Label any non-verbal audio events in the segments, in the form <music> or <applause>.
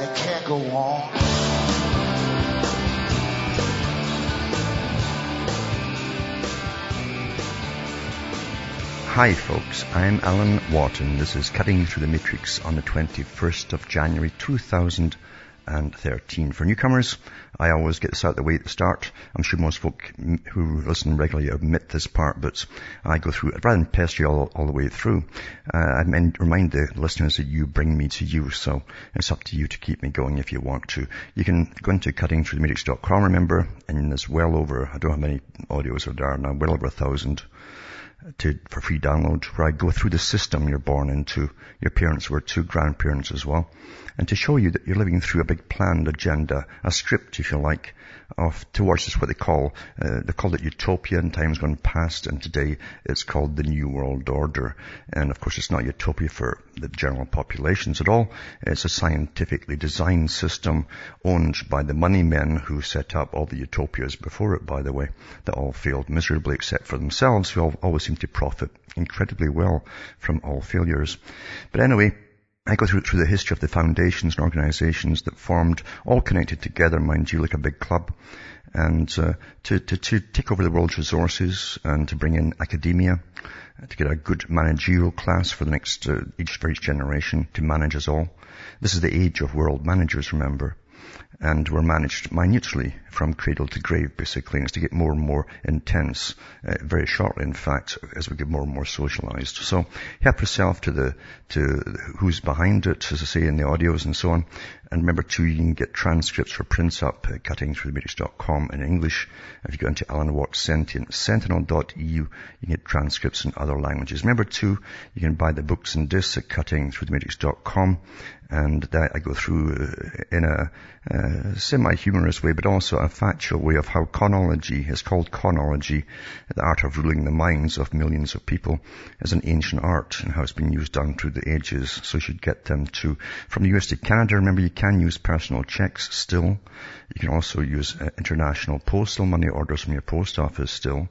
and it can't go on. Hi folks, I'm Alan Watson. This is Cutting Through the Matrix on the 21st of January 2013. For newcomers, I always get this out of the way at the start. I'm sure most folk who listen regularly admit this part, but I go through rather than pester you all, all the way through. Uh, I mean, remind the listeners that you bring me to you, so it's up to you to keep me going if you want to. You can go into cuttingthroughthematrix.com, remember, and there's well over, I don't how many audios there are now, well over a thousand to, for free download where I go through the system you're born into. Your parents were two grandparents as well. And to show you that you're living through a big planned agenda, a script if you like, of towards this what they call, uh, they called it utopia in times gone past and today it's called the New World Order. And of course it's not utopia for the general populations at all. It's a scientifically designed system owned by the money men who set up all the utopias before it, by the way, that all failed miserably except for themselves who always seem to profit incredibly well from all failures. But anyway, I go through, through the history of the foundations and organizations that formed, all connected together, mind you, like a big club, and uh, to, to, to take over the world's resources and to bring in academia, to get a good managerial class for the next, uh, each, for each generation to manage us all. This is the age of world managers, remember and were managed minutely from cradle to grave, basically. And it's to get more and more intense, uh, very shortly, in fact, as we get more and more socialized. So help yourself to the, to who's behind it, as I say, in the audios and so on. And remember too, you can get transcripts for prints up at cuttingthroughthematrix.com in English. If you go into Alan Watts Sentient, sentinel.eu, you can get transcripts in other languages. Remember too, you can buy the books and discs at cuttingthroughthematrix.com and that I go through uh, in a uh, semi-humorous way, but also a factual way of how chronology is called chronology, the art of ruling the minds of millions of people, is an ancient art and how it's been used down through the ages. So you should get them to, from the US to Canada, remember you can use personal checks still. You can also use uh, international postal money orders from your post office still.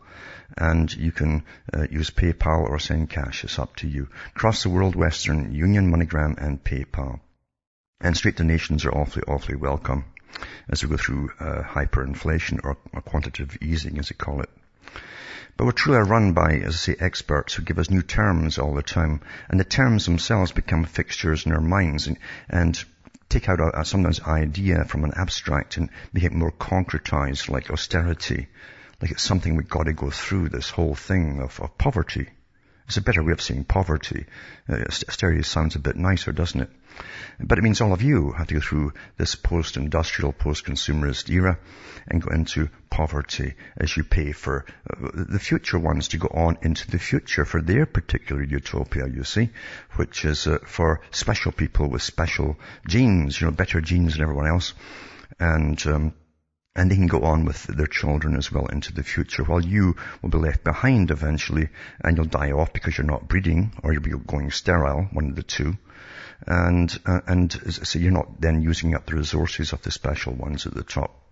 And you can uh, use PayPal or send cash. It's up to you. Across the world, Western Union, MoneyGram and PayPal. And straight donations are awfully, awfully welcome as we go through uh, hyperinflation or, or quantitative easing, as they call it. But we're truly run by, as I say, experts who give us new terms all the time. And the terms themselves become fixtures in our minds and, and take out a, a sometimes idea from an abstract and make it more concretized, like austerity. Like it's something we've got to go through, this whole thing of, of poverty. It's a better way of saying poverty. Uh, austerity sounds a bit nicer, doesn't it? But it means all of you have to go through this post-industrial, post-consumerist era and go into poverty as you pay for uh, the future ones to go on into the future for their particular utopia, you see, which is uh, for special people with special genes, you know, better genes than everyone else. And, um, and they can go on with their children as well into the future while you will be left behind eventually and you'll die off because you're not breeding or you'll be going sterile, one of the two and uh, and so you're not then using up the resources of the special ones at the top.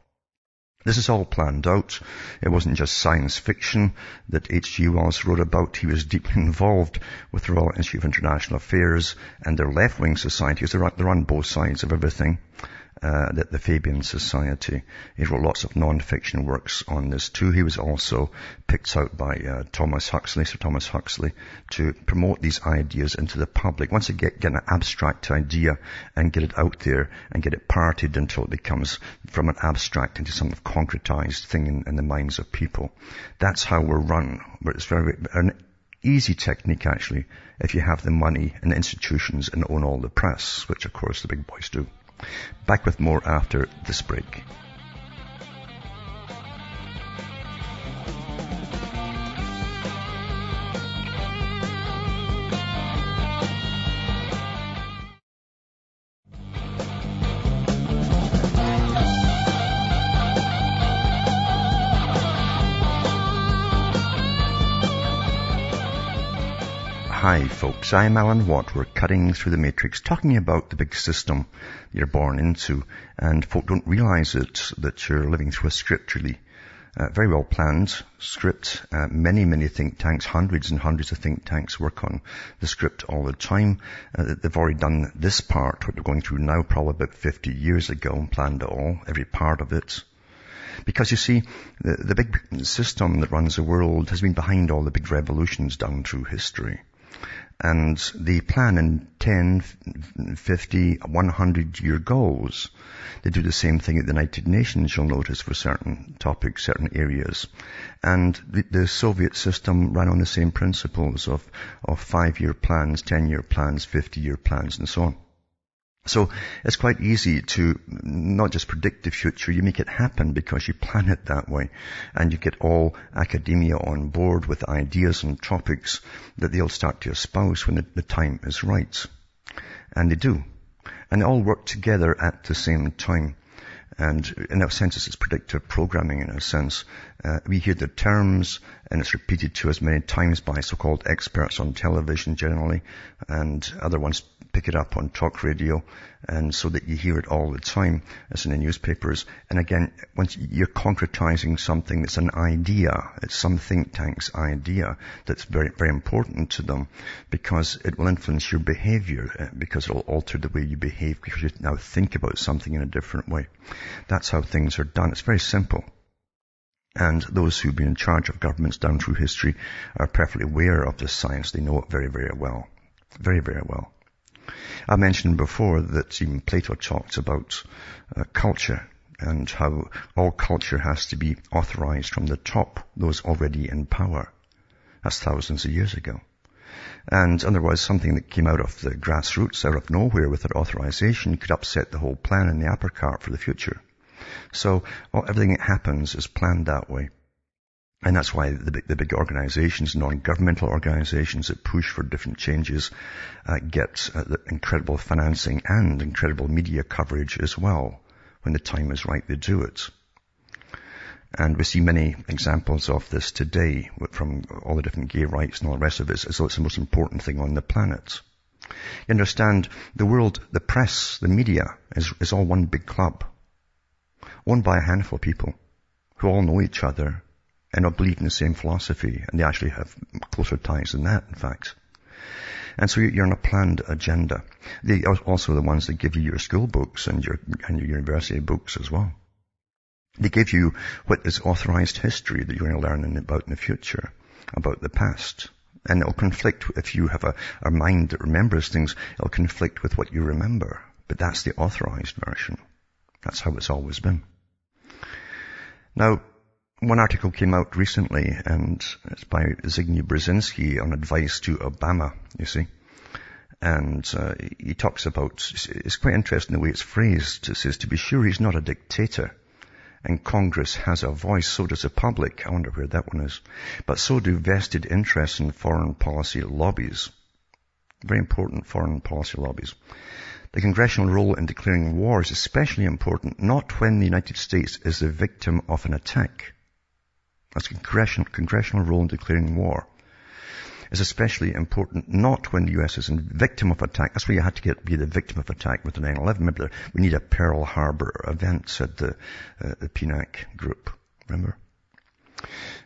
This is all planned out. It wasn't just science fiction that H.G. Wells wrote about. He was deeply <laughs> involved with the Royal Institute of International Affairs and their left-wing societies. They're, they're on both sides of everything uh, the, the Fabian Society. He wrote lots of non-fiction works on this too. He was also picked out by uh, Thomas Huxley, Sir Thomas Huxley, to promote these ideas into the public. Once you get, get an abstract idea and get it out there and get it parted until it becomes from an abstract into some of concretized thing in, in the minds of people. That's how we're run. But it's very, an easy technique actually if you have the money and institutions and own all the press, which of course the big boys do. Back with more after this break. Folks, I'm Alan Watt. We're cutting through the matrix, talking about the big system you're born into, and folk don't realize it, that you're living through a script really. Uh, very well planned script. Uh, many, many think tanks, hundreds and hundreds of think tanks work on the script all the time. Uh, they've already done this part, what they're going through now, probably about 50 years ago, and planned it all, every part of it. Because you see, the, the big system that runs the world has been behind all the big revolutions down through history. And the plan in 10, 50, 100 year goals, they do the same thing at the United Nations, you'll notice, for certain topics, certain areas. And the, the Soviet system ran on the same principles of, of five year plans, 10 year plans, 50 year plans, and so on. So it's quite easy to not just predict the future, you make it happen because you plan it that way. And you get all academia on board with ideas and topics that they'll start to espouse when the, the time is right. And they do. And they all work together at the same time. And in a sense, it's predictive programming in a sense. Uh, we hear the terms and it's repeated to us many times by so-called experts on television generally and other ones pick it up on talk radio and so that you hear it all the time as in the newspapers. And again, once you're concretizing something that's an idea, it's some think tank's idea that's very, very important to them because it will influence your behavior uh, because it'll alter the way you behave because you now think about something in a different way. That's how things are done. It's very simple. And those who've been in charge of governments down through history are perfectly aware of this science. They know it very, very well. Very, very well. I mentioned before that even Plato talked about uh, culture and how all culture has to be authorized from the top, those already in power. That's thousands of years ago. And otherwise something that came out of the grassroots, out of nowhere without authorization could upset the whole plan in the apple cart for the future. So well, everything that happens is planned that way. And that's why the big, the big organizations, non-governmental organizations that push for different changes, uh, get uh, incredible financing and incredible media coverage as well. When the time is right, they do it. And we see many examples of this today from all the different gay rights and all the rest of it, though it's the most important thing on the planet. You understand, the world, the press, the media is, is all one big club. Owned by a handful of people who all know each other and not believe in the same philosophy. And they actually have closer ties than that, in fact. And so you're on a planned agenda. They are also the ones that give you your school books and your, and your university books as well. They give you what is authorized history that you're going to learn about in the future, about the past. And it'll conflict, if you have a, a mind that remembers things, it'll conflict with what you remember. But that's the authorized version. That's how it's always been. Now, one article came out recently, and it's by Zbigniew Brzezinski on advice to Obama, you see. And uh, he talks about, it's quite interesting the way it's phrased. It says, to be sure he's not a dictator, and Congress has a voice, so does the public. I wonder where that one is. But so do vested interests in foreign policy lobbies. Very important foreign policy lobbies. The congressional role in declaring war is especially important not when the United States is the victim of an attack, that's congressional, congressional role in declaring war is especially important not when the US is a victim of attack. That's where you had to get, be the victim of attack with the 9-11. Remember, we need a Pearl Harbor event, said the, uh, the PNAC group. Remember?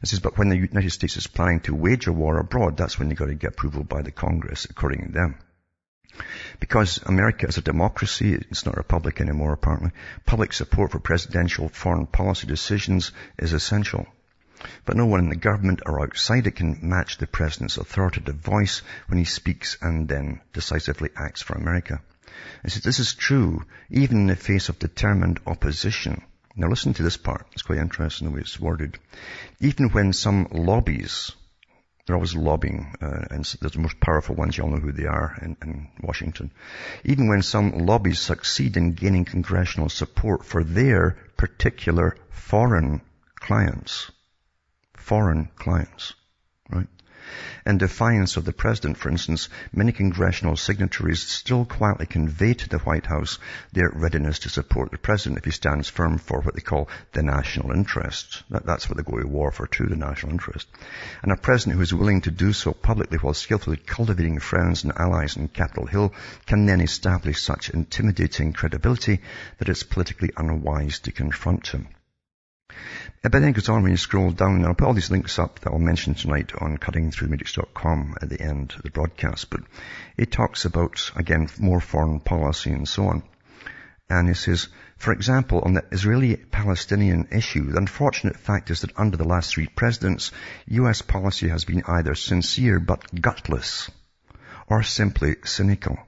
This is, but when the United States is planning to wage a war abroad, that's when you've got to get approval by the Congress, according to them. Because America is a democracy, it's not a republic anymore apparently, public support for presidential foreign policy decisions is essential. But no one in the government or outside it can match the President's authoritative voice when he speaks and then decisively acts for America. And so this is true even in the face of determined opposition. Now listen to this part. It's quite interesting the way it's worded. Even when some lobbies, they're always lobbying, uh, and the most powerful ones, you all know who they are in, in Washington. Even when some lobbies succeed in gaining congressional support for their particular foreign clients, foreign clients, right? In defiance of the president, for instance, many congressional signatories still quietly convey to the White House their readiness to support the president if he stands firm for what they call the national interest. That, that's what they go to war for too, the national interest. And a president who is willing to do so publicly while skillfully cultivating friends and allies in Capitol Hill can then establish such intimidating credibility that it's politically unwise to confront him. But then goes on when you scroll down, and I'll put all these links up that I'll mention tonight on cuttingthroughthematrix.com at the end of the broadcast, but it talks about, again, more foreign policy and so on. And it says, for example, on the Israeli-Palestinian issue, the unfortunate fact is that under the last three presidents, US policy has been either sincere but gutless, or simply cynical.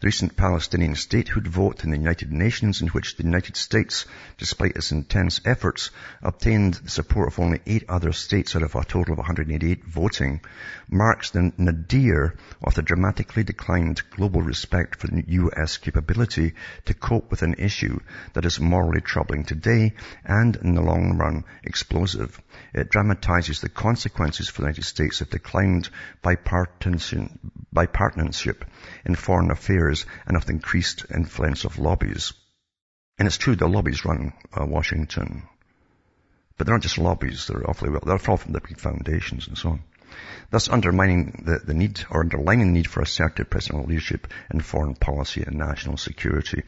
The recent Palestinian statehood vote in the United Nations in which the United States, despite its intense efforts, obtained the support of only eight other states out of a total of 188 voting, marks the nadir of the dramatically declined global respect for the U.S. capability to cope with an issue that is morally troubling today and in the long run explosive. It dramatizes the consequences for the United States of declined bipartisanship in foreign affairs and of the increased influence of lobbies. And it's true, the lobbies run uh, Washington. But they're not just lobbies, they're awfully well, they're far from the big foundations and so on. Thus undermining the, the need or underlining the need for assertive presidential leadership in foreign policy and national security.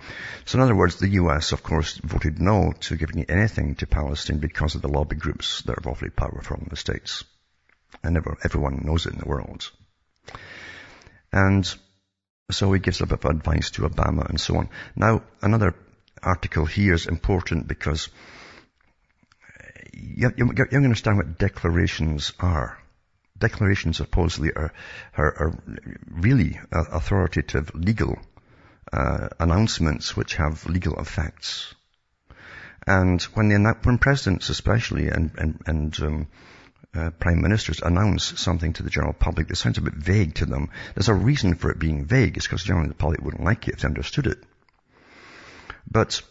So in other words, the US, of course, voted no to giving anything to Palestine because of the lobby groups that are awfully powerful in the States. And everyone knows it in the world. And so he gives a bit of advice to Obama and so on. Now, another article here is important because you, you, you understand what declarations are. Declarations supposedly are, are, are really authoritative legal uh, announcements which have legal effects. And when, they, when presidents especially and, and, and um, uh, prime ministers announce something to the general public that sounds a bit vague to them, there's a reason for it being vague. It's because generally the public wouldn't like it if they understood it. But,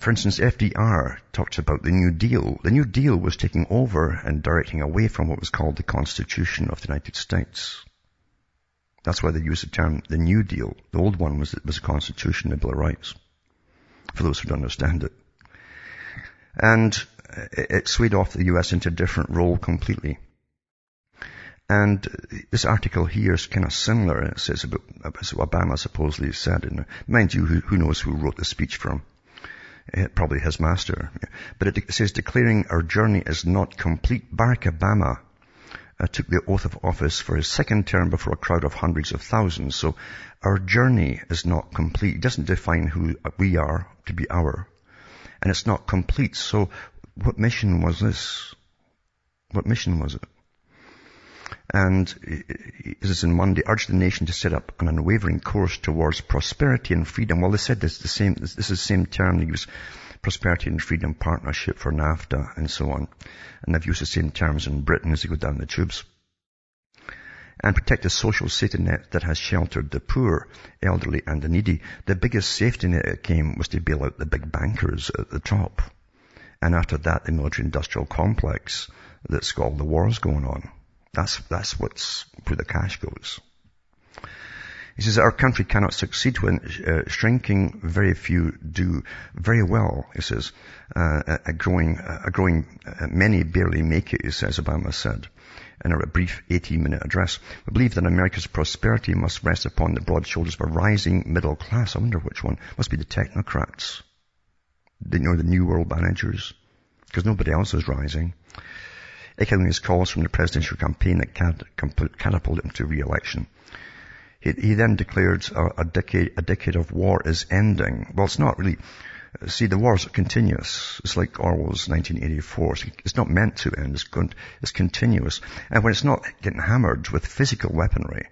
for instance, FDR talked about the New Deal. The New Deal was taking over and directing away from what was called the Constitution of the United States. That's why they use the term the New Deal. The old one was, was the Constitution, the Bill of Rights. For those who don't understand it. And it swayed off the US into a different role completely. And this article here is kind of similar. It says about, about Obama supposedly said, and mind you, who, who knows who wrote the speech from? It, probably his master. But it says, declaring our journey is not complete. Barack Obama uh, took the oath of office for his second term before a crowd of hundreds of thousands. So our journey is not complete. It doesn't define who we are to be our. And it's not complete. So what mission was this? What mission was it? And this is in Monday, urged the nation to set up an unwavering course towards prosperity and freedom. Well, they said this, the same, this, is the same term they use, prosperity and freedom partnership for NAFTA and so on. And they've used the same terms in Britain as they go down the tubes. And protect the social safety net that has sheltered the poor, elderly and the needy. The biggest safety net that came was to bail out the big bankers at the top. And after that, the military industrial complex that's got all the wars going on. That's, that's what's where the cash goes. He says our country cannot succeed when uh, shrinking. Very few do very well. He says uh, a growing, a growing, uh, many barely make it. He says Obama said in a brief 18-minute address. We believe that America's prosperity must rest upon the broad shoulders of a rising middle class. I wonder which one must be the technocrats you know, the new world managers, because nobody else is rising. Echoing his calls from the presidential campaign that catapulted him to re-election. He, he, then declared a, a, decade, a decade of war is ending. Well, it's not really. Uh, see, the war is continuous. It's like Orwell's 1984. It's not meant to end. It's, con- it's continuous. And when it's not getting hammered with physical weaponry,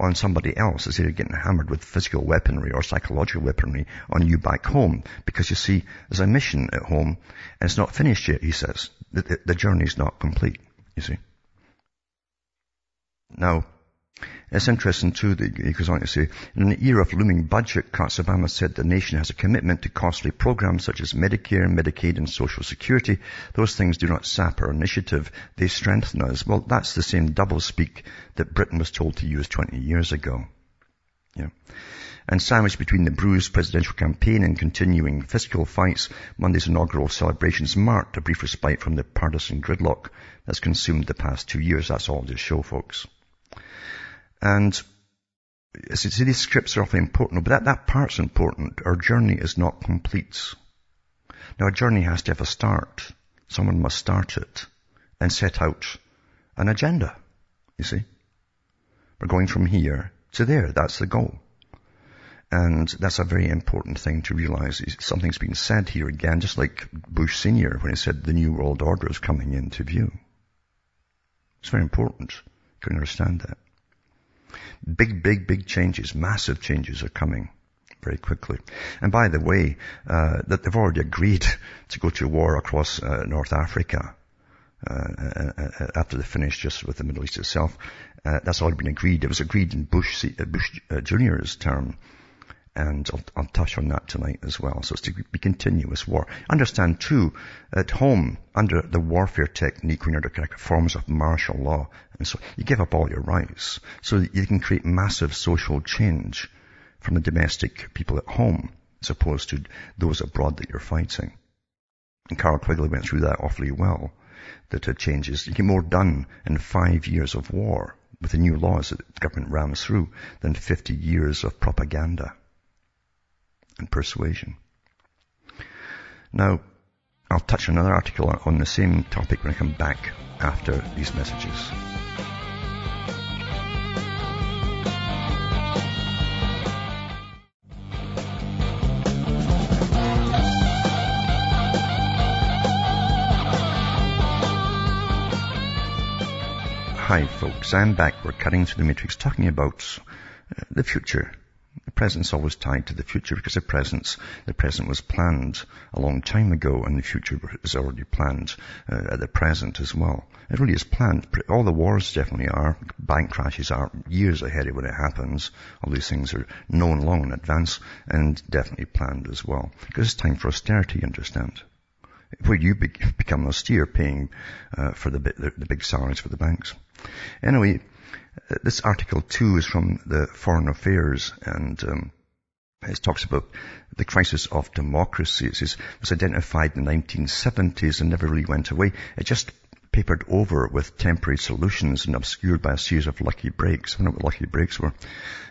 on somebody else as they're getting hammered with physical weaponry or psychological weaponry on you back home. Because you see, there's a mission at home and it's not finished yet, he says. The, the, the journey's not complete, you see. Now, It's interesting too that he goes on to say, in an era of looming budget cuts, Obama said the nation has a commitment to costly programs such as Medicare, Medicaid and Social Security. Those things do not sap our initiative. They strengthen us. Well, that's the same doublespeak that Britain was told to use 20 years ago. Yeah. And sandwiched between the bruised presidential campaign and continuing fiscal fights, Monday's inaugural celebrations marked a brief respite from the partisan gridlock that's consumed the past two years. That's all this show, folks. And see, these scripts are often important, but that, that part's important. Our journey is not complete. Now, a journey has to have a start. Someone must start it and set out an agenda, you see. We're going from here to there. That's the goal. And that's a very important thing to realize. Something's been said here again, just like Bush Sr. when he said the New World Order is coming into view. It's very important. Can understand that. Big, big, big changes, massive changes are coming very quickly. And by the way, uh, that they've already agreed <laughs> to go to war across uh, North Africa uh, uh, uh after they finish just with the Middle East itself. Uh, that's already been agreed. It was agreed in Bush, Bush Jr.'s term and I'll, I'll, touch on that tonight as well. So it's to be continuous war. Understand too, at home, under the warfare technique, when you're forms of martial law, and so you give up all your rights, so that you can create massive social change from the domestic people at home, as opposed to those abroad that you're fighting. And Carroll Quigley went through that awfully well, that it changes. You get more done in five years of war with the new laws that the government rams through than 50 years of propaganda and persuasion. Now, I'll touch another article on the same topic when I come back after these messages. Hi folks, I'm back. We're cutting through the matrix talking about uh, the future, the present's always tied to the future because the present, the present was planned a long time ago and the future is already planned uh, at the present as well. It really is planned. All the wars definitely are. Bank crashes are years ahead of when it happens. All these things are known long in advance and definitely planned as well. Because it's time for austerity, you understand where you be- become austere paying uh, for the, the, the, big salaries for the banks. Anyway, this article too is from the Foreign Affairs and um, it talks about the crisis of democracy. It was identified in the 1970s and never really went away. It just papered over with temporary solutions and obscured by a series of lucky breaks. I don't know what lucky breaks were.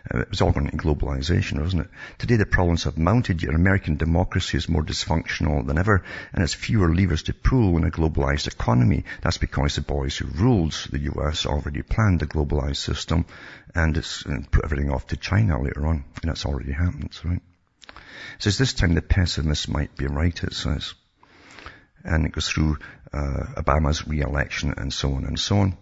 Uh, it was all going into globalization, wasn't it? Today the problems have mounted, yet American democracy is more dysfunctional than ever, and has fewer levers to pull in a globalized economy. That's because the boys who ruled the US already planned the globalized system, and it's put everything off to China later on, and that's already happened, right? It says this time the pessimists might be right, it says and it goes through uh, Obama's re-election and so on and so on.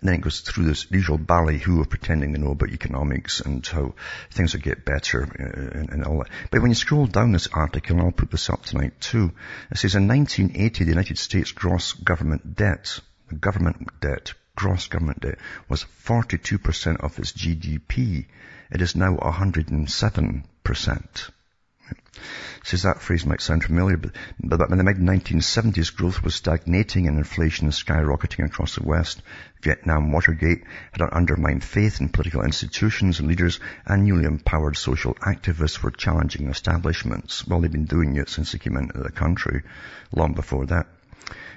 And then it goes through this usual ballyhoo of pretending to know about economics and how things will get better uh, and, and, all that. But when you scroll down this article, and I'll put this up tonight too, it says in 1980 the United States gross government debt, government debt, gross government debt was 42% of its GDP. It is now 107% says that phrase might sound familiar, but, but in the mid-1970s, growth was stagnating and inflation is skyrocketing across the West. Vietnam Watergate had undermined faith in political institutions and leaders, and newly empowered social activists were challenging establishments. Well, they've been doing it since they came into the country, long before that.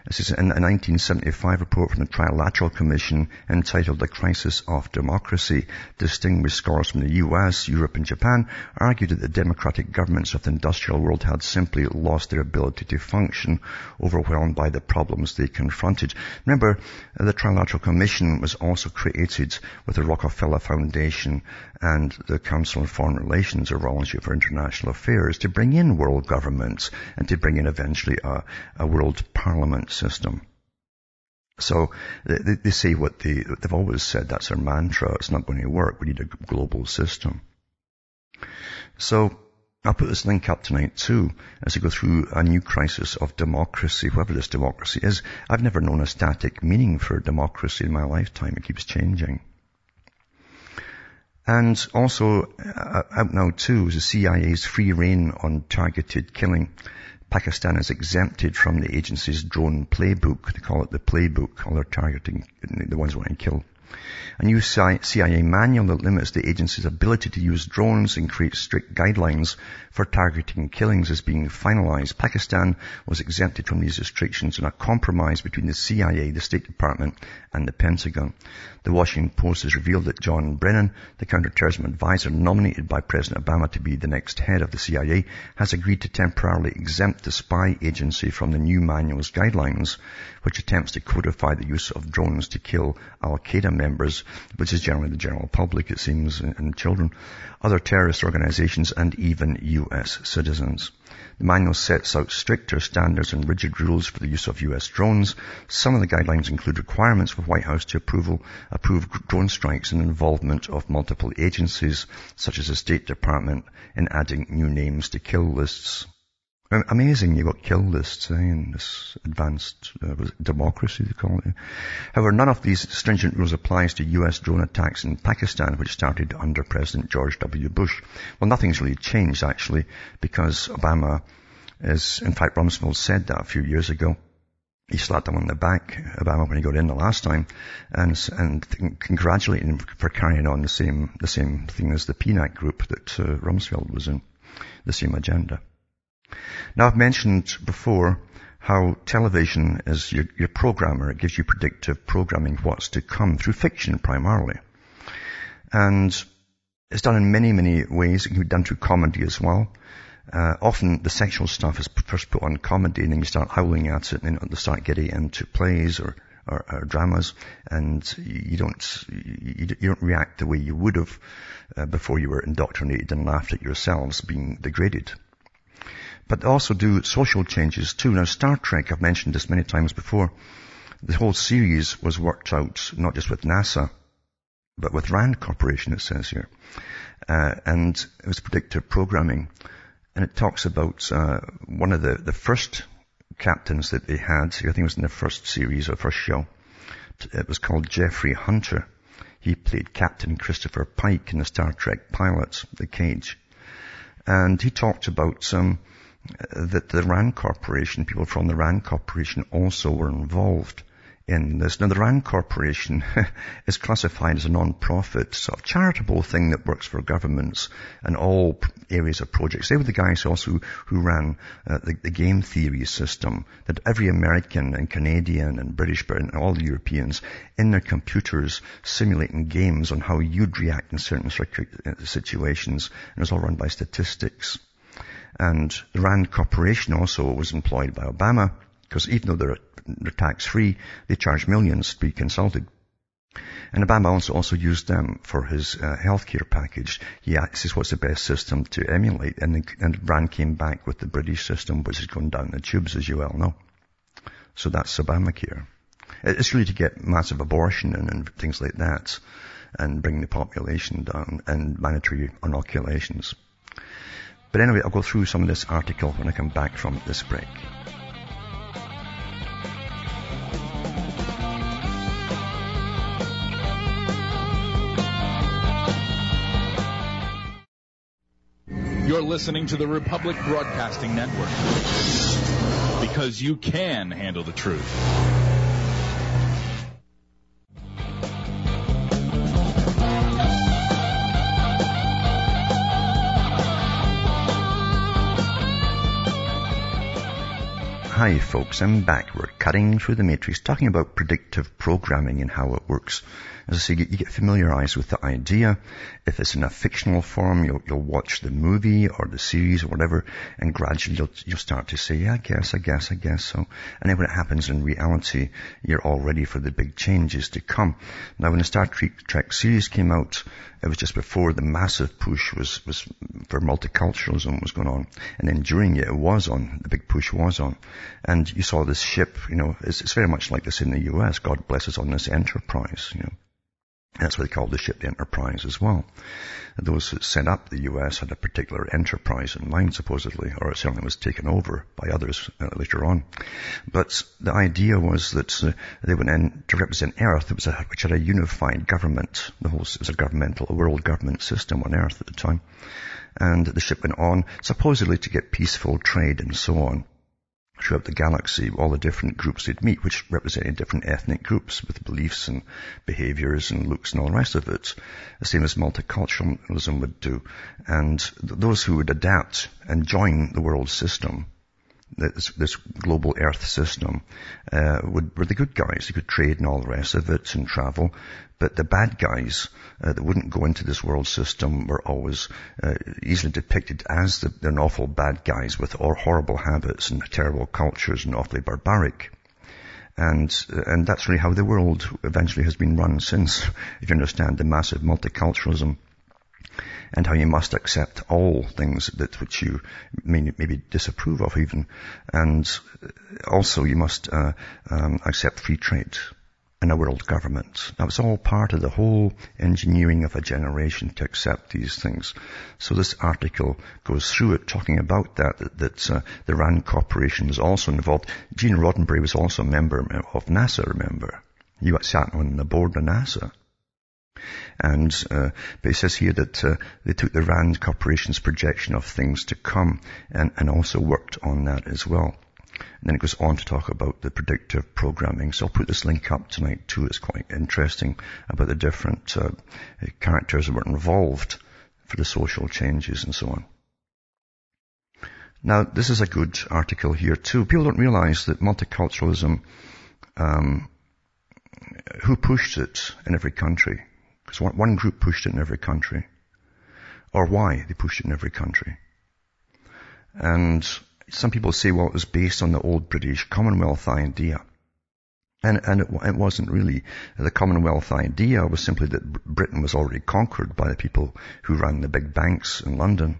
This is a 1975 report from the Trilateral Commission entitled The Crisis of Democracy. Distinguished scholars from the US, Europe and Japan argued that the democratic governments of the industrial world had simply lost their ability to function, overwhelmed by the problems they confronted. Remember, uh, the Trilateral Commission was also created with the Rockefeller Foundation and the Council on Foreign Relations, or Institute for International Affairs, to bring in world governments and to bring in eventually a, a world parliament system. So they, they say what they, they've always said, that's their mantra, it's not going to work, we need a global system. So I'll put this link up tonight too, as we go through a new crisis of democracy, whatever this democracy is. I've never known a static meaning for democracy in my lifetime. It keeps changing. And also, uh, out now too, is the CIA's free reign on targeted killing. Pakistan is exempted from the agency's drone playbook. They call it the playbook, all they're targeting the ones who want to kill. A new CIA manual that limits the agency's ability to use drones and creates strict guidelines for targeting killings is being finalized. Pakistan was exempted from these restrictions in a compromise between the CIA, the State Department, and the Pentagon. The Washington Post has revealed that John Brennan, the counterterrorism advisor nominated by President Obama to be the next head of the CIA, has agreed to temporarily exempt the spy agency from the new manual's guidelines, which attempts to codify the use of drones to kill Al-Qaeda members, which is generally the general public, it seems, and children, other terrorist organizations, and even U.S. citizens. The manual sets out stricter standards and rigid rules for the use of U.S. drones. Some of the guidelines include requirements for White House to approval, approve drone strikes and involvement of multiple agencies, such as the State Department, in adding new names to kill lists. Amazing you've got kill lists eh, in this advanced uh, democracy, they call it. However, none of these stringent rules applies to US drone attacks in Pakistan, which started under President George W. Bush. Well, nothing's really changed, actually, because Obama is, in fact, Rumsfeld said that a few years ago. He slapped him on the back, Obama, when he got in the last time, and, and congratulated him for carrying on the same, the same thing as the PNAC group that uh, Rumsfeld was in, the same agenda. Now I've mentioned before how television is your, your programmer. It gives you predictive programming what's to come through fiction primarily. And it's done in many, many ways. It can be done through comedy as well. Uh, often the sexual stuff is first put on comedy and then you start howling at it and then they start getting into plays or, or, or dramas and you don't, you, you, don't react the way you would have uh, before you were indoctrinated and laughed at yourselves being degraded but they also do social changes too. Now Star Trek, I've mentioned this many times before, the whole series was worked out not just with NASA, but with RAND Corporation, it says here. Uh, and it was predictive programming. And it talks about uh, one of the, the first captains that they had, I think it was in the first series or first show. It was called Jeffrey Hunter. He played Captain Christopher Pike in the Star Trek pilot, The Cage. And he talked about um, that the RAND Corporation, people from the RAND Corporation also were involved in this. Now the RAND Corporation <laughs> is classified as a non-profit sort of charitable thing that works for governments and all areas of projects. They were the guys also who ran uh, the, the, game theory system that every American and Canadian and British and all the Europeans in their computers simulating games on how you'd react in certain uh, situations. And it was all run by statistics. And the RAND Corporation also was employed by Obama, because even though they're, they're tax-free, they charge millions to be consulted. And Obama also, also used them for his uh, healthcare package. He asked us what's the best system to emulate, and, and RAND came back with the British system, which has gone down the tubes, as you well know. So that's Obamacare. It's really to get massive abortion and, and things like that, and bring the population down, and mandatory inoculations. But anyway, I'll go through some of this article when I come back from this break. You're listening to the Republic Broadcasting Network because you can handle the truth. Hi folks, I'm back. We're cutting through the matrix, talking about predictive programming and how it works. As I say, you get familiarized with the idea. If it's in a fictional form, you'll, you'll watch the movie or the series or whatever, and gradually you'll, you'll start to say, yeah, I guess, I guess, I guess so. And then when it happens in reality, you're all ready for the big changes to come. Now when the Star Trek series came out, it was just before the massive push was, was for multiculturalism was going on. And then during it, it was on. The big push was on. And you saw this ship, you know, it's, it's very much like this in the US. God bless us on this enterprise, you know. That's why they called the ship the Enterprise as well. Those that set up the US had a particular enterprise in mind, supposedly, or it certainly was taken over by others uh, later on. But the idea was that uh, they went in to represent Earth, a, which had a unified government. The whole it was a governmental, a world government system on Earth at the time. And the ship went on, supposedly to get peaceful trade and so on throughout the galaxy, all the different groups they'd meet, which represented different ethnic groups with beliefs and behaviors and looks and all the rest of it, the same as multiculturalism would do. And those who would adapt and join the world system this, this global earth system uh, would, were the good guys. They could trade and all the rest of it and travel. But the bad guys uh, that wouldn't go into this world system were always uh, easily depicted as the, the awful bad guys with or horrible habits and terrible cultures and awfully barbaric. And, and that's really how the world eventually has been run since, <laughs> if you understand the massive multiculturalism and how you must accept all things that which you may maybe disapprove of even, and also you must uh, um, accept free trade and a world government. That was all part of the whole engineering of a generation to accept these things. So this article goes through it talking about that, that, that uh, the RAND Corporation is also involved. Gene Roddenberry was also a member of NASA, remember? You sat on the board of NASA. And uh, but it says here that uh, they took the RAND Corporation's projection of things to come and, and also worked on that as well. And then it goes on to talk about the predictive programming. So I'll put this link up tonight too. It's quite interesting about the different uh, characters that were involved for the social changes and so on. Now, this is a good article here too. People don't realize that multiculturalism, um, who pushed it in every country? Because one group pushed it in every country. Or why they pushed it in every country. And some people say, well, it was based on the old British Commonwealth idea. And, and it, it, wasn't really. The Commonwealth idea was simply that Britain was already conquered by the people who ran the big banks in London.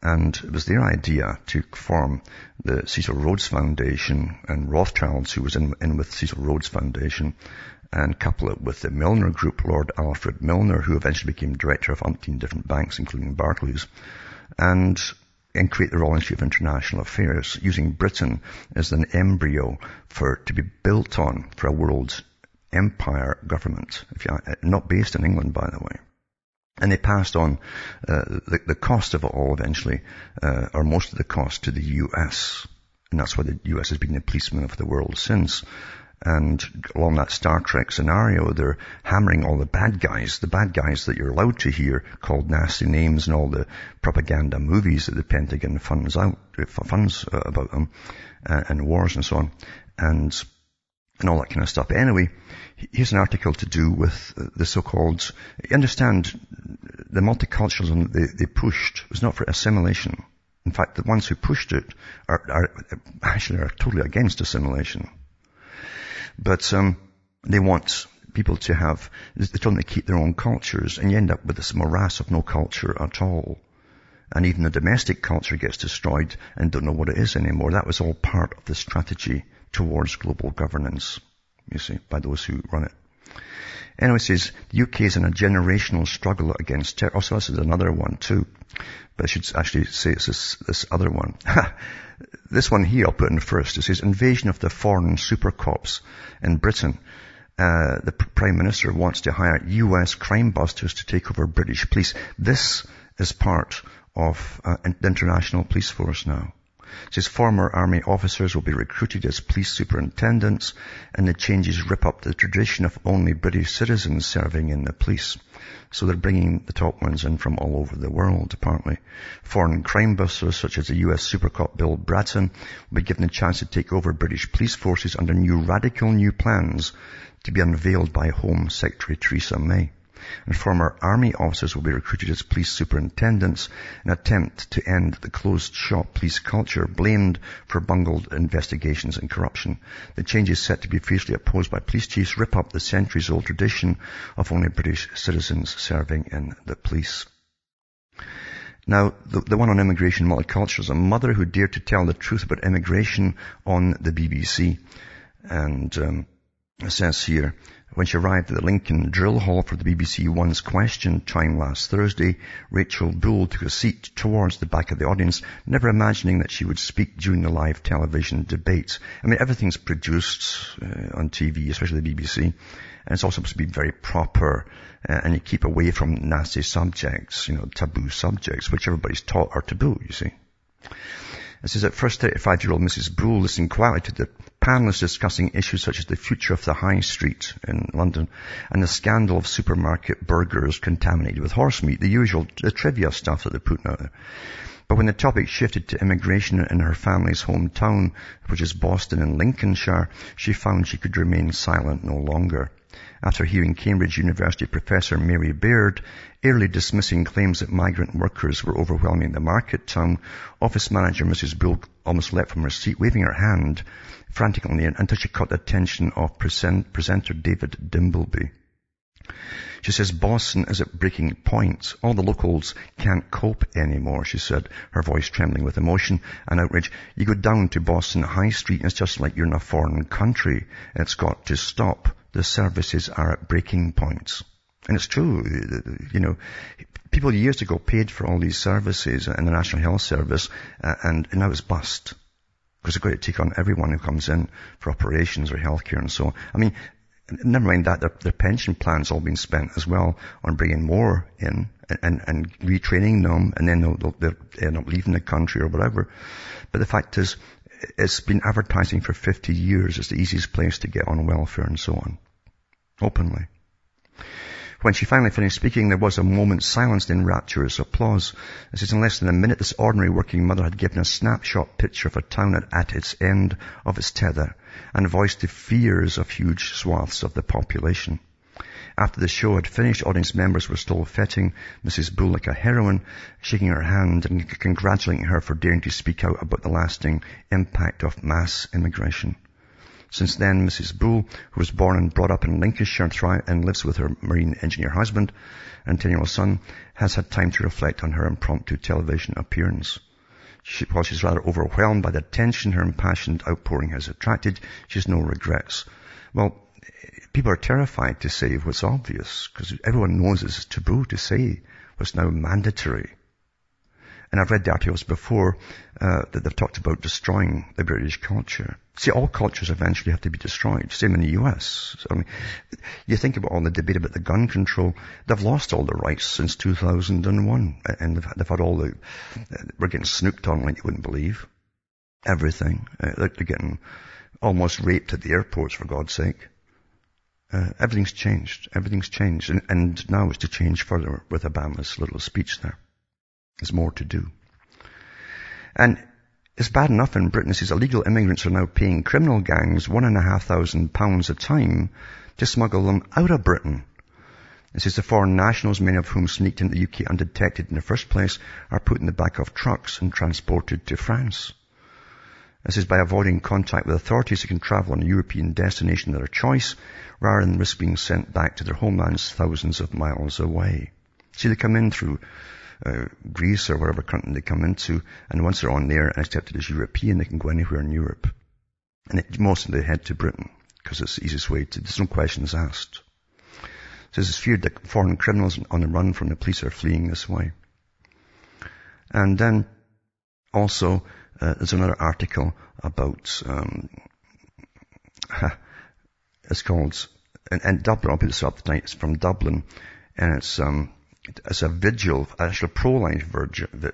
And it was their idea to form the Cecil Rhodes Foundation and Rothschilds, who was in, in with Cecil Rhodes Foundation, and couple it with the Milner Group, Lord Alfred Milner, who eventually became director of umpteen different banks, including Barclays, and, and create the Royal Institute of International Affairs, using Britain as an embryo for to be built on for a world empire government, you, not based in England, by the way. And they passed on uh, the, the, cost of it all eventually, uh, or most of the cost to the U.S. And that's why the U.S. has been the policeman of the world since. And along that Star Trek scenario, they're hammering all the bad guys, the bad guys that you're allowed to hear called nasty names and all the propaganda movies that the Pentagon funds out, funds uh, about them, uh, and wars and so on, and, and all that kind of stuff. Anyway, here's an article to do with the so-called, you understand, the multiculturalism they, they pushed was not for assimilation. In fact, the ones who pushed it are, are actually are totally against assimilation. But um, they want people to have, they're trying to keep their own cultures, and you end up with this morass of no culture at all. And even the domestic culture gets destroyed and don't know what it is anymore. That was all part of the strategy towards global governance, you see, by those who run it. Anyway, it says the UK is in a generational struggle against terror. Also, this is another one too, but I should actually say it's this, this other one. <laughs> This one here I'll put in first. It says invasion of the foreign super cops in Britain. Uh, the Prime Minister wants to hire US crime busters to take over British police. This is part of uh, the international police force now. Says former army officers will be recruited as police superintendents and the changes rip up the tradition of only British citizens serving in the police. So they're bringing the top ones in from all over the world, apparently. Foreign crime busters, such as the US super cop Bill Bratton, will be given a chance to take over British police forces under new radical new plans to be unveiled by Home Secretary Theresa May and former army officers will be recruited as police superintendents in an attempt to end the closed shop police culture blamed for bungled investigations and corruption. The change is set to be fiercely opposed by police chiefs, rip up the centuries old tradition of only British citizens serving in the police. Now, the, the one on immigration multiculturalism, a mother who dared to tell the truth about immigration on the BBC. And um, says here, when she arrived at the Lincoln drill hall for the BBC One's question time last Thursday, Rachel Bull took a seat towards the back of the audience, never imagining that she would speak during the live television debate. I mean, everything's produced uh, on TV, especially the BBC, and it's all supposed to be very proper, uh, and you keep away from nasty subjects, you know, taboo subjects, which everybody's taught are taboo, you see. It says that first 35-year-old Mrs. Brule listened quietly to the panelists discussing issues such as the future of the high street in London and the scandal of supermarket burgers contaminated with horse meat, the usual, the trivia stuff that they're putting out there. But when the topic shifted to immigration in her family's hometown, which is Boston in Lincolnshire, she found she could remain silent no longer after hearing Cambridge University professor Mary Beard early dismissing claims that migrant workers were overwhelming the market town, office manager Mrs. Bull almost leapt from her seat, waving her hand frantically until she caught the attention of present, presenter David Dimbleby. She says Boston is at breaking point. All the locals can't cope anymore, she said, her voice trembling with emotion and outrage. You go down to Boston High Street and it's just like you're in a foreign country. It's got to stop the services are at breaking points. And it's true, you know, people years ago paid for all these services in the National Health Service, uh, and, and now it's bust. Because they've got to take on everyone who comes in for operations or healthcare and so on. I mean, never mind that, their, their pension plans all been spent as well on bringing more in and, and, and retraining them, and then they'll, they'll, they'll end up leaving the country or whatever. But the fact is, it's been advertising for 50 years as the easiest place to get on welfare and so on. Openly. When she finally finished speaking, there was a moment's silence in rapturous applause. It says in less than a minute, this ordinary working mother had given a snapshot picture of a town at, at its end of its tether and voiced the fears of huge swaths of the population. After the show had finished, audience members were still fetting Mrs. Bull like a heroine, shaking her hand and congratulating her for daring to speak out about the lasting impact of mass immigration. Since then, Mrs. Bull, who was born and brought up in Lincolnshire and lives with her marine engineer husband and 10-year-old son, has had time to reflect on her impromptu television appearance. She, while she's rather overwhelmed by the attention her impassioned outpouring has attracted, she has no regrets. Well, people are terrified to say what's obvious because everyone knows it's taboo to say what's now mandatory. And I've read the articles before uh, that they've talked about destroying the British culture. See, all cultures eventually have to be destroyed. Same in the US. I mean, you think about all the debate about the gun control. They've lost all the rights since 2001, and they've, they've had all the. Uh, we're getting snooped on like you wouldn't believe. Everything. Uh, they're getting almost raped at the airports, for God's sake. Uh, everything's changed. Everything's changed. And, and now it's to change further with Obama's little speech there. There's more to do. And it's bad enough in Britain. It says illegal immigrants are now paying criminal gangs one and a half thousand pounds a time to smuggle them out of Britain. It says the foreign nationals, many of whom sneaked into the UK undetected in the first place, are put in the back of trucks and transported to France. This is by avoiding contact with authorities who can travel on a European destination of their choice rather than risk being sent back to their homelands thousands of miles away. See, they come in through uh, Greece or whatever country they come into, and once they're on there and accepted as European, they can go anywhere in Europe. And it, most of them head to Britain, because it's the easiest way to, there's no questions asked. So it's feared that foreign criminals on the run from the police are fleeing this way. And then also, uh, there's another article about, um, <laughs> it's called, and, and Dublin, I'll put this up tonight, it's from Dublin, and it's, um, as a vigil, actually a pro-life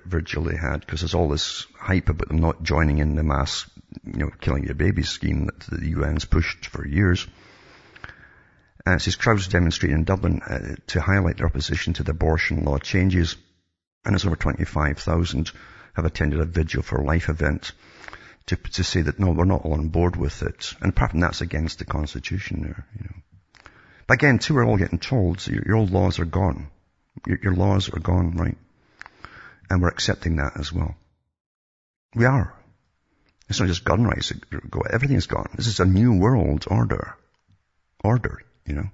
vigil they had, because there's all this hype about them not joining in the mass, you know, killing your baby scheme that the UN's pushed for years. And it says crowds demonstrating in Dublin uh, to highlight their opposition to the abortion law changes, and it's over 25,000 have attended a vigil for life event to, to say that no, we're not all on board with it. And apart from that's against the Constitution there, you know. But again, too, we're all getting told your, your old laws are gone. Your, your laws are gone, right? And we're accepting that as well. We are. It's not just gun rights. Everything's gone. This is a new world order. Order, you know.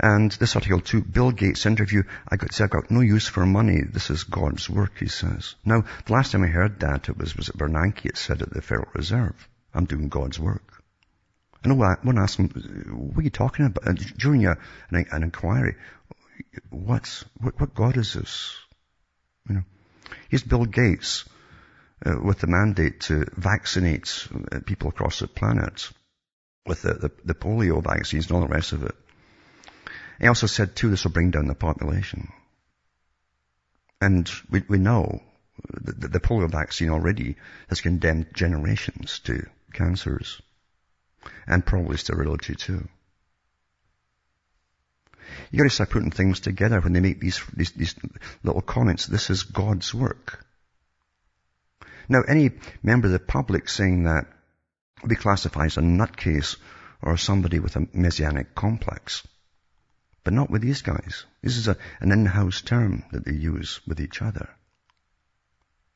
And this article too, Bill Gates interview, I got, I've got no use for money. This is God's work, he says. Now, the last time I heard that, it was, was at Bernanke, it said at the Federal Reserve. I'm doing God's work. i And one asked him, what are you talking about? during a, an, an, inquiry, what's, what, what God is this? You know, here's Bill Gates uh, with the mandate to vaccinate uh, people across the planet with the, the, the polio vaccines and all the rest of it. He also said too, this will bring down the population. And we, we know that the polio vaccine already has condemned generations to cancers and probably sterility too. You gotta start putting things together when they make these, these, these little comments. This is God's work. Now, any member of the public saying that would be classified as a nutcase or somebody with a messianic complex. But not with these guys. This is a, an in-house term that they use with each other.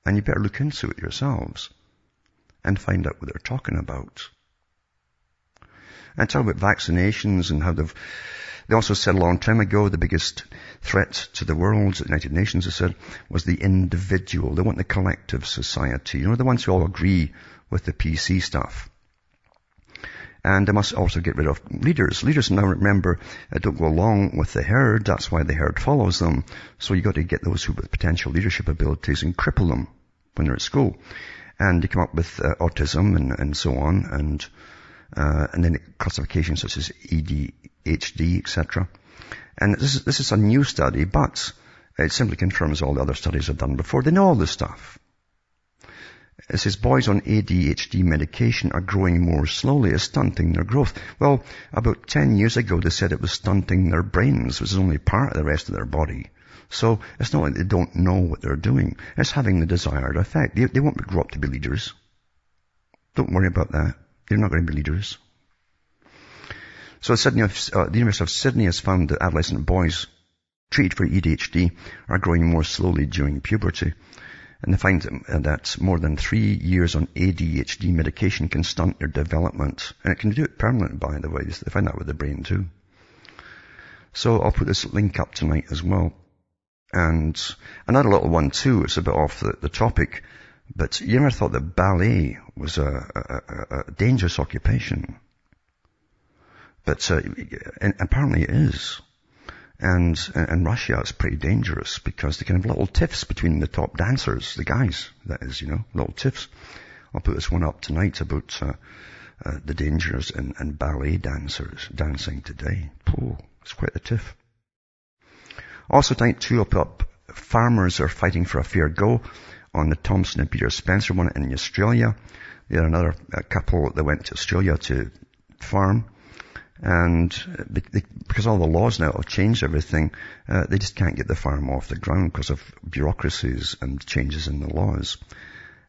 And you better look into it yourselves and find out what they're talking about. And talk about vaccinations and how they've, they also said a long time ago the biggest threat to the world, the United Nations has said, was the individual. They want the collective society. You know, the ones who all agree with the PC stuff. And they must also get rid of leaders. Leaders now remember uh, don't go along with the herd. That's why the herd follows them. So you got to get those who with potential leadership abilities and cripple them when they're at school. And they come up with uh, autism and, and so on, and uh, and then classifications such as ADHD, etc. And this is this is a new study, but it simply confirms all the other studies have done before. They know all this stuff. It says boys on ADHD medication are growing more slowly, it's stunting their growth. Well, about 10 years ago they said it was stunting their brains, which is only part of the rest of their body. So it's not like they don't know what they're doing. It's having the desired effect. They, they won't grow up to be leaders. Don't worry about that. They're not going to be leaders. So Sydney, uh, the University of Sydney has found that adolescent boys treated for ADHD are growing more slowly during puberty. And they find that more than three years on ADHD medication can stunt their development. And it can do it permanent, by the way. They find that with the brain too. So I'll put this link up tonight as well. And another little one too, it's a bit off the, the topic, but you ever thought that ballet was a, a, a dangerous occupation? But uh, apparently it is. And in Russia, it's pretty dangerous because they can have little tiffs between the top dancers, the guys, that is, you know, little tiffs. I'll put this one up tonight about uh, uh, the dangers in, in, ballet dancers dancing today. Oh, it's quite a tiff. Also tonight too, I'll put up farmers are fighting for a fair go on the Thompson and Peter Spencer one in Australia. There are another couple that went to Australia to farm and because all the laws now have changed everything, uh, they just can't get the farm off the ground because of bureaucracies and changes in the laws.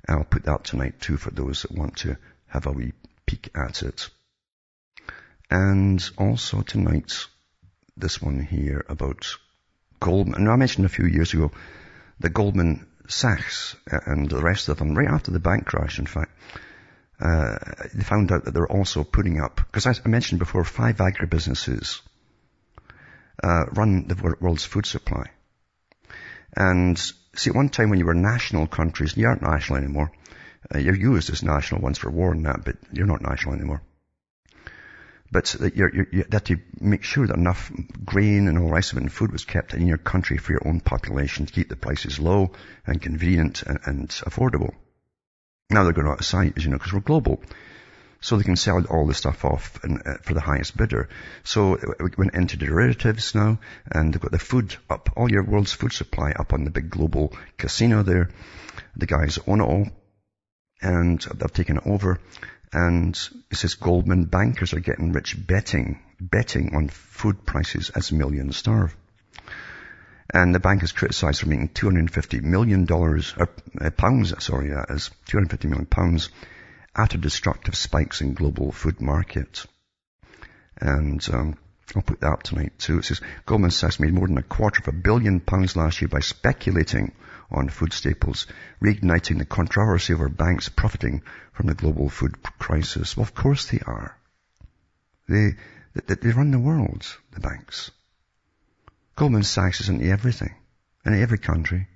I'll put that tonight too for those that want to have a wee peek at it. And also tonight, this one here about Goldman. Now I mentioned a few years ago that Goldman Sachs and the rest of them, right after the bank crash, in fact, uh, they found out that they're also putting up, because as I, mentioned before, five agribusinesses uh, run the world's food supply. And see, at one time when you were national countries, you aren't national anymore. Uh, you're used as national ones for war and that, but you're not national anymore. But you're, you're, you had to make sure that enough grain and all the rest of it and food was kept in your country for your own population to keep the prices low and convenient and, and affordable. Now they're going out of sight, as you know, because we're global. So they can sell all the stuff off and, uh, for the highest bidder. So we went into derivatives now, and they've got the food up, all your world's food supply up on the big global casino there. The guys own it all, and they've taken it over. And it says Goldman bankers are getting rich betting, betting on food prices as millions starve. And the bank is criticized for making $250 million, or uh, pounds, sorry, that is, 250 million pounds after destructive spikes in global food market. And, um, I'll put that up tonight too. It says Goldman Sachs made more than a quarter of a billion pounds last year by speculating on food staples, reigniting the controversy over banks profiting from the global food crisis. Well, of course they are. They, they, they run the world, the banks. Goldman Sachs is into everything, in every country,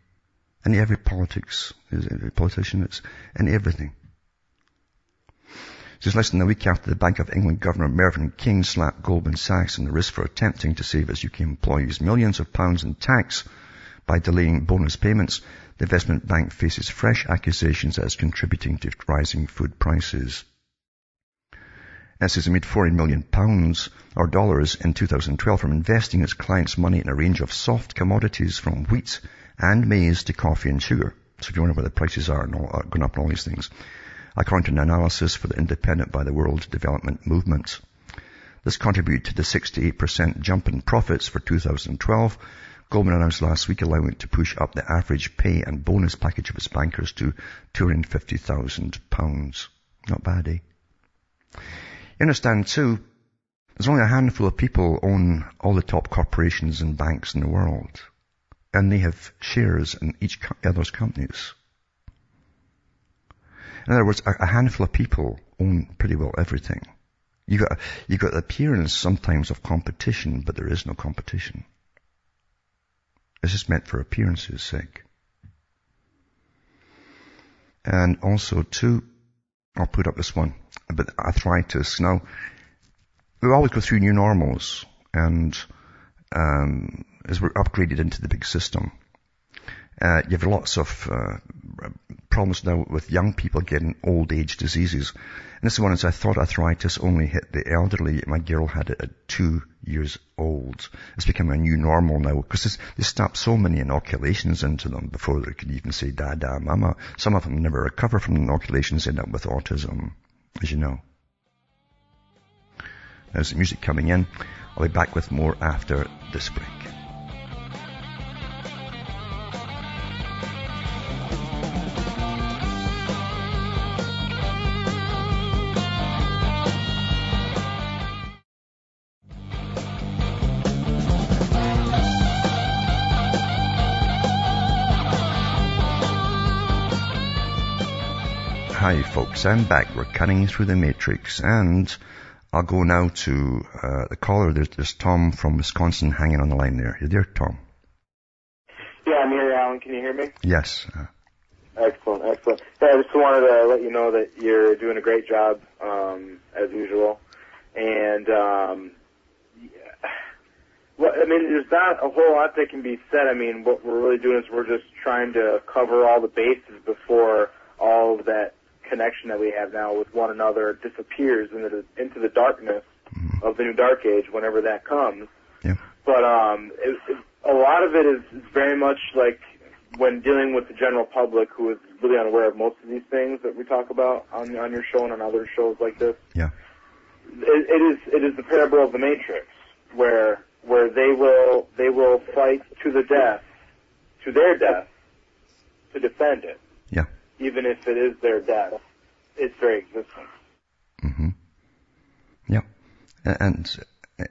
in every politics, every politician, it's in everything. says, less than a week after the Bank of England Governor Mervyn King slapped Goldman Sachs on the wrist for attempting to save its UK employees millions of pounds in tax by delaying bonus payments, the investment bank faces fresh accusations as contributing to rising food prices. It made 40 million pounds or dollars in 2012 from investing its clients' money in a range of soft commodities from wheat and maize to coffee and sugar. So if you wonder where the prices are and all, uh, going up and all these things. According to an analysis for the Independent by the World Development Movement. This contributed to the 68% jump in profits for 2012. Goldman announced last week allowing it to push up the average pay and bonus package of its bankers to £250,000. Not bad, eh? You understand too, there's only a handful of people own all the top corporations and banks in the world and they have shares in each other's companies. In other words, a, handful of people own pretty well everything. You got you got the appearance sometimes of competition, but there is no competition. It's just meant for appearance's sake. And also too, I'll put up this one, about arthritis. Now, we always go through new normals, and um, as we're upgraded into the big system. Uh, you have lots of uh, problems now with young people getting old age diseases. And this one is I thought arthritis only hit the elderly. My girl had it at two years old. It's become a new normal now because they stopped so many inoculations into them before they could even say dada, mama. Some of them never recover from inoculations, end up with autism, as you know. There's the music coming in. I'll be back with more after this break. Folks, I'm back. We're cutting through the matrix and I'll go now to uh, the caller. There's, there's Tom from Wisconsin hanging on the line there. You there, Tom? Yeah, I'm here, Alan. Can you hear me? Yes. Uh, excellent, excellent. Yeah, I just wanted to let you know that you're doing a great job, um, as usual. And, um, yeah, well, I mean, there's not a whole lot that can be said. I mean, what we're really doing is we're just trying to cover all the bases before all of that connection that we have now with one another disappears into the, into the darkness mm-hmm. of the new dark age whenever that comes. Yeah. But um, it, it, a lot of it is, is very much like when dealing with the general public who is really unaware of most of these things that we talk about on on your show and on other shows like this. Yeah. It, it is it is the parable of the Matrix where where they will they will fight to the death to their death to defend it. Even if it is their death, its very existence. Mm-hmm. Yeah. And,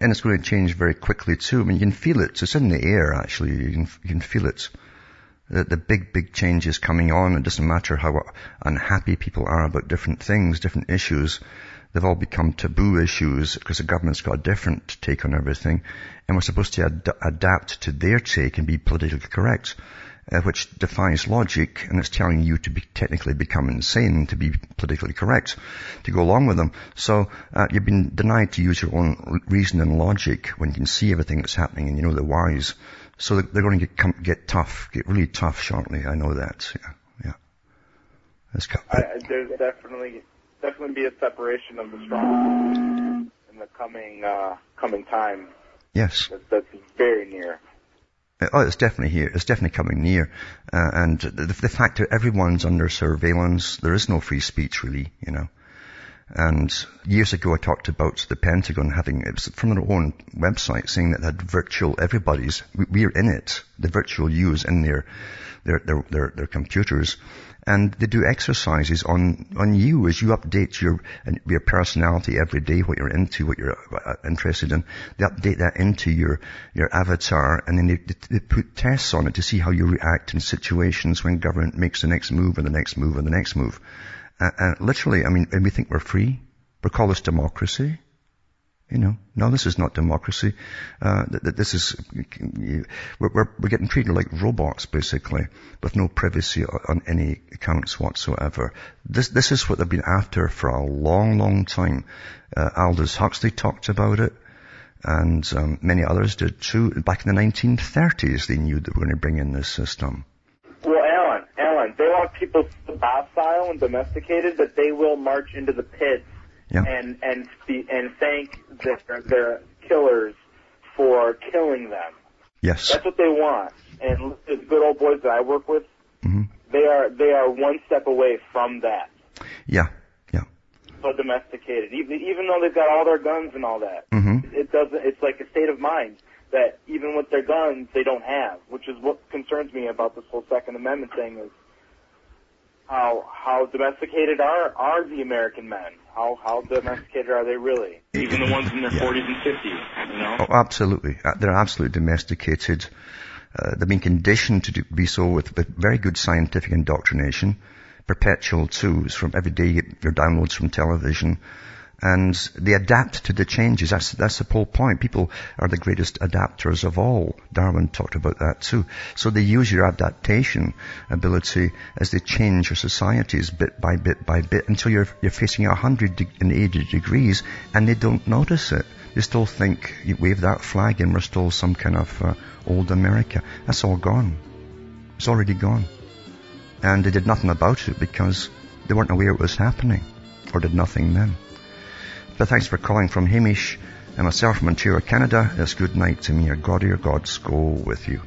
and it's going to change very quickly too. I mean, you can feel it. It's in the air, actually. You can, you can feel it. The, the big, big changes coming on. It doesn't matter how unhappy people are about different things, different issues. They've all become taboo issues because the government's got a different take on everything. And we're supposed to ad- adapt to their take and be politically correct uh, which defies logic and it's telling you to be technically become insane to be politically correct, to go along with them. So uh, you've been denied to use your own reason and logic when you can see everything that's happening and you know the whys. So they're going to get, come, get tough, get really tough shortly. I know that. Yeah, yeah. That's I, there's definitely definitely be a separation of the strong in the coming uh, coming time. Yes, that's, that's very near. Oh, it's definitely here. It's definitely coming near. Uh, and the, the, fact that everyone's under surveillance, there is no free speech really, you know. And years ago I talked about the Pentagon having, it was from their own website saying that they had virtual everybody's, we're in it, the virtual yous in their, their, their, their, their computers and they do exercises on, on you as you update your, your personality every day, what you're into, what you're uh, interested in. They update that into your, your avatar and then they, they put tests on it to see how you react in situations when government makes the next move and the next move and the next move. Uh, and literally, I mean, and we think we're free. We call this democracy. You know, no, this is not democracy. Uh, this is, we're, we're, we're, getting treated like robots, basically, with no privacy on any accounts whatsoever. This, this is what they've been after for a long, long time. Uh, Aldous Huxley talked about it, and um, many others did too. Back in the 1930s, they knew they were going to bring in this system. Well, Alan, Alan, they want people docile and domesticated, but they will march into the pits yeah. and and and thank their their killers for killing them. Yes, that's what they want. And the good old boys that I work with, mm-hmm. they are they are one step away from that. Yeah, yeah. So domesticated, even even though they've got all their guns and all that, mm-hmm. it doesn't. It's like a state of mind that even with their guns, they don't have, which is what concerns me about this whole Second Amendment thing. Is how how domesticated are are the American men? How how domesticated are they really? Even the ones in their forties and fifties, you know? Oh, absolutely. Uh, they're absolutely domesticated. Uh, they've been conditioned to do, be so with, with very good scientific indoctrination, perpetual too, from every day you get your downloads from television, and they adapt to the changes. That's, that's the whole point. People are the greatest adapters of all. Darwin talked about that too. So they use your adaptation ability as they change your societies bit by bit by bit until you're, you're facing 180 degrees and they don't notice it. They still think you wave that flag and we're still some kind of uh, old America. That's all gone. It's already gone. And they did nothing about it because they weren't aware it was happening or did nothing then. But thanks for calling from Hamish and myself from Ontario, Canada. It's good night to me. Your God, your gods go with you.